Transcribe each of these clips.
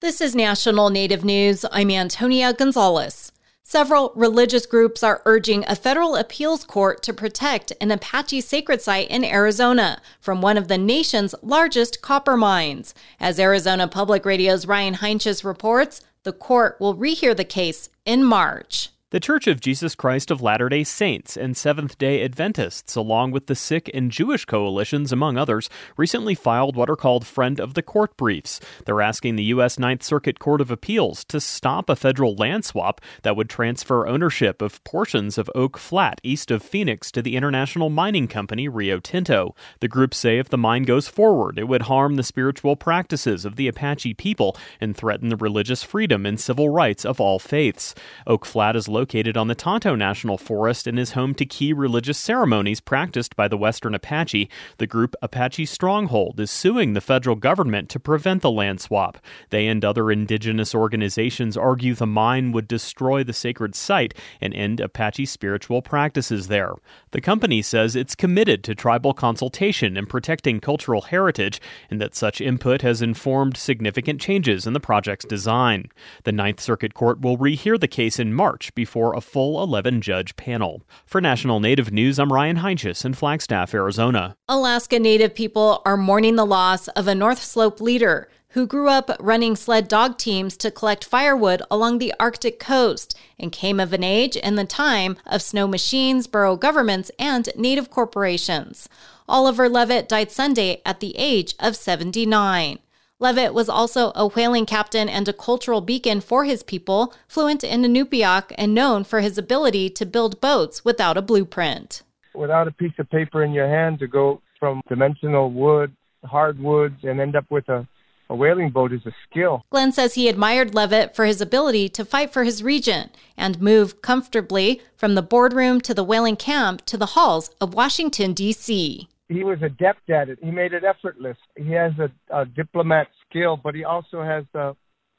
This is National Native News. I'm Antonia Gonzales. Several religious groups are urging a federal appeals court to protect an Apache sacred site in Arizona from one of the nation's largest copper mines. As Arizona Public Radio's Ryan Heinsius reports, the court will rehear the case in March. The Church of Jesus Christ of Latter day Saints and Seventh day Adventists, along with the Sikh and Jewish coalitions, among others, recently filed what are called Friend of the Court briefs. They're asking the U.S. Ninth Circuit Court of Appeals to stop a federal land swap that would transfer ownership of portions of Oak Flat east of Phoenix to the international mining company Rio Tinto. The groups say if the mine goes forward, it would harm the spiritual practices of the Apache people and threaten the religious freedom and civil rights of all faiths. Oak Flat is located on the Tonto National Forest and is home to key religious ceremonies practiced by the Western Apache. The group Apache Stronghold is suing the federal government to prevent the land swap. They and other indigenous organizations argue the mine would destroy the sacred site and end Apache spiritual practices there. The company says it's committed to tribal consultation and protecting cultural heritage, and that such input has informed significant changes in the project's design. The Ninth Circuit Court will rehear the case in March before before a full 11 judge panel. For National Native News, I'm Ryan Heinsius in Flagstaff, Arizona. Alaska Native people are mourning the loss of a North Slope leader who grew up running sled dog teams to collect firewood along the Arctic coast and came of an age in the time of snow machines, borough governments, and native corporations. Oliver Levitt died Sunday at the age of 79. Levitt was also a whaling captain and a cultural beacon for his people, fluent in Inupiaq and known for his ability to build boats without a blueprint. Without a piece of paper in your hand to go from dimensional wood, hardwoods, and end up with a, a whaling boat is a skill. Glenn says he admired Levitt for his ability to fight for his region and move comfortably from the boardroom to the whaling camp to the halls of Washington, D.C he was adept at it. He made it effortless. He has a, a diplomat skill, but he also has a,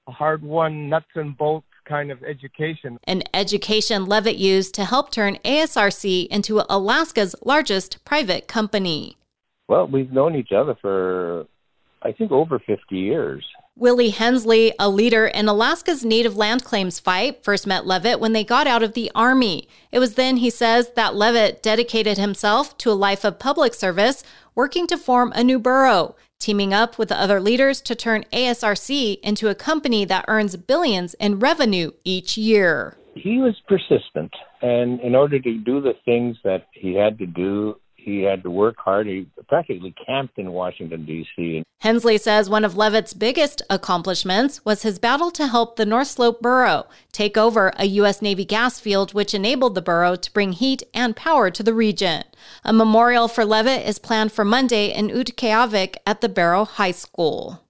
a hard won nuts and bolts kind of education. An education Levitt used to help turn ASRC into Alaska's largest private company. Well, we've known each other for, I think, over 50 years. Willie Hensley, a leader in Alaska's native land claims fight, first met Levitt when they got out of the Army. It was then, he says, that Levitt dedicated himself to a life of public service, working to form a new borough, teaming up with other leaders to turn ASRC into a company that earns billions in revenue each year. He was persistent, and in order to do the things that he had to do, he had to work hard. He practically camped in Washington, D.C. Hensley says one of Levitt's biggest accomplishments was his battle to help the North Slope Borough take over a U.S. Navy gas field, which enabled the borough to bring heat and power to the region. A memorial for Levitt is planned for Monday in Utqiagvik at the Barrow High School.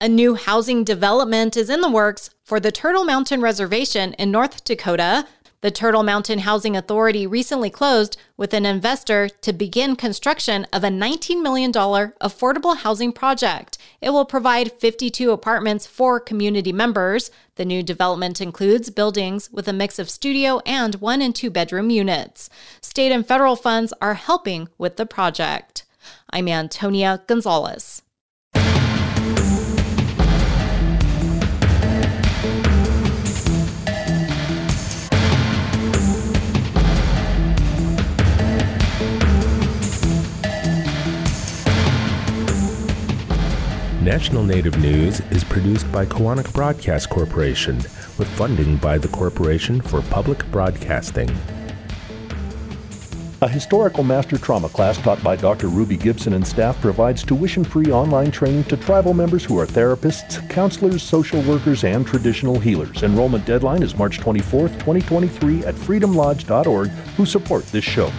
A new housing development is in the works for the Turtle Mountain Reservation in North Dakota. The Turtle Mountain Housing Authority recently closed with an investor to begin construction of a $19 million affordable housing project. It will provide 52 apartments for community members. The new development includes buildings with a mix of studio and one and two bedroom units. State and federal funds are helping with the project. I'm Antonia Gonzales. National Native News is produced by Koahnic Broadcast Corporation with funding by the Corporation for Public Broadcasting. A historical master trauma class taught by Dr. Ruby Gibson and staff provides tuition free online training to tribal members who are therapists, counselors, social workers, and traditional healers. Enrollment deadline is March 24, 2023 at freedomlodge.org, who support this show.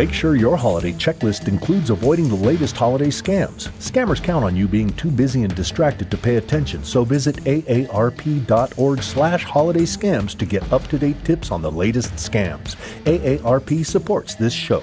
Make sure your holiday checklist includes avoiding the latest holiday scams. Scammers count on you being too busy and distracted to pay attention, so visit aarp.org slash holiday scams to get up-to-date tips on the latest scams. AARP supports this show.